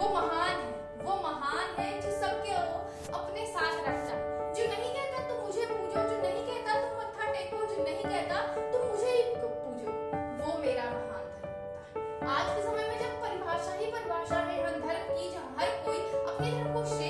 वो महान है, वो महान है जो सबके अपने साथ रखता है। जो नहीं कहता तुम मुझे पूजो, जो नहीं कहता तुम मत्था टेको, जो नहीं कहता तुम मुझे ही पूजो। वो मेरा महान धर्म होता है। आज के समय में जब परिभाषा ही परिभाषा है हम धर्म की जहाँ हर कोई अपने धर्म को शेयर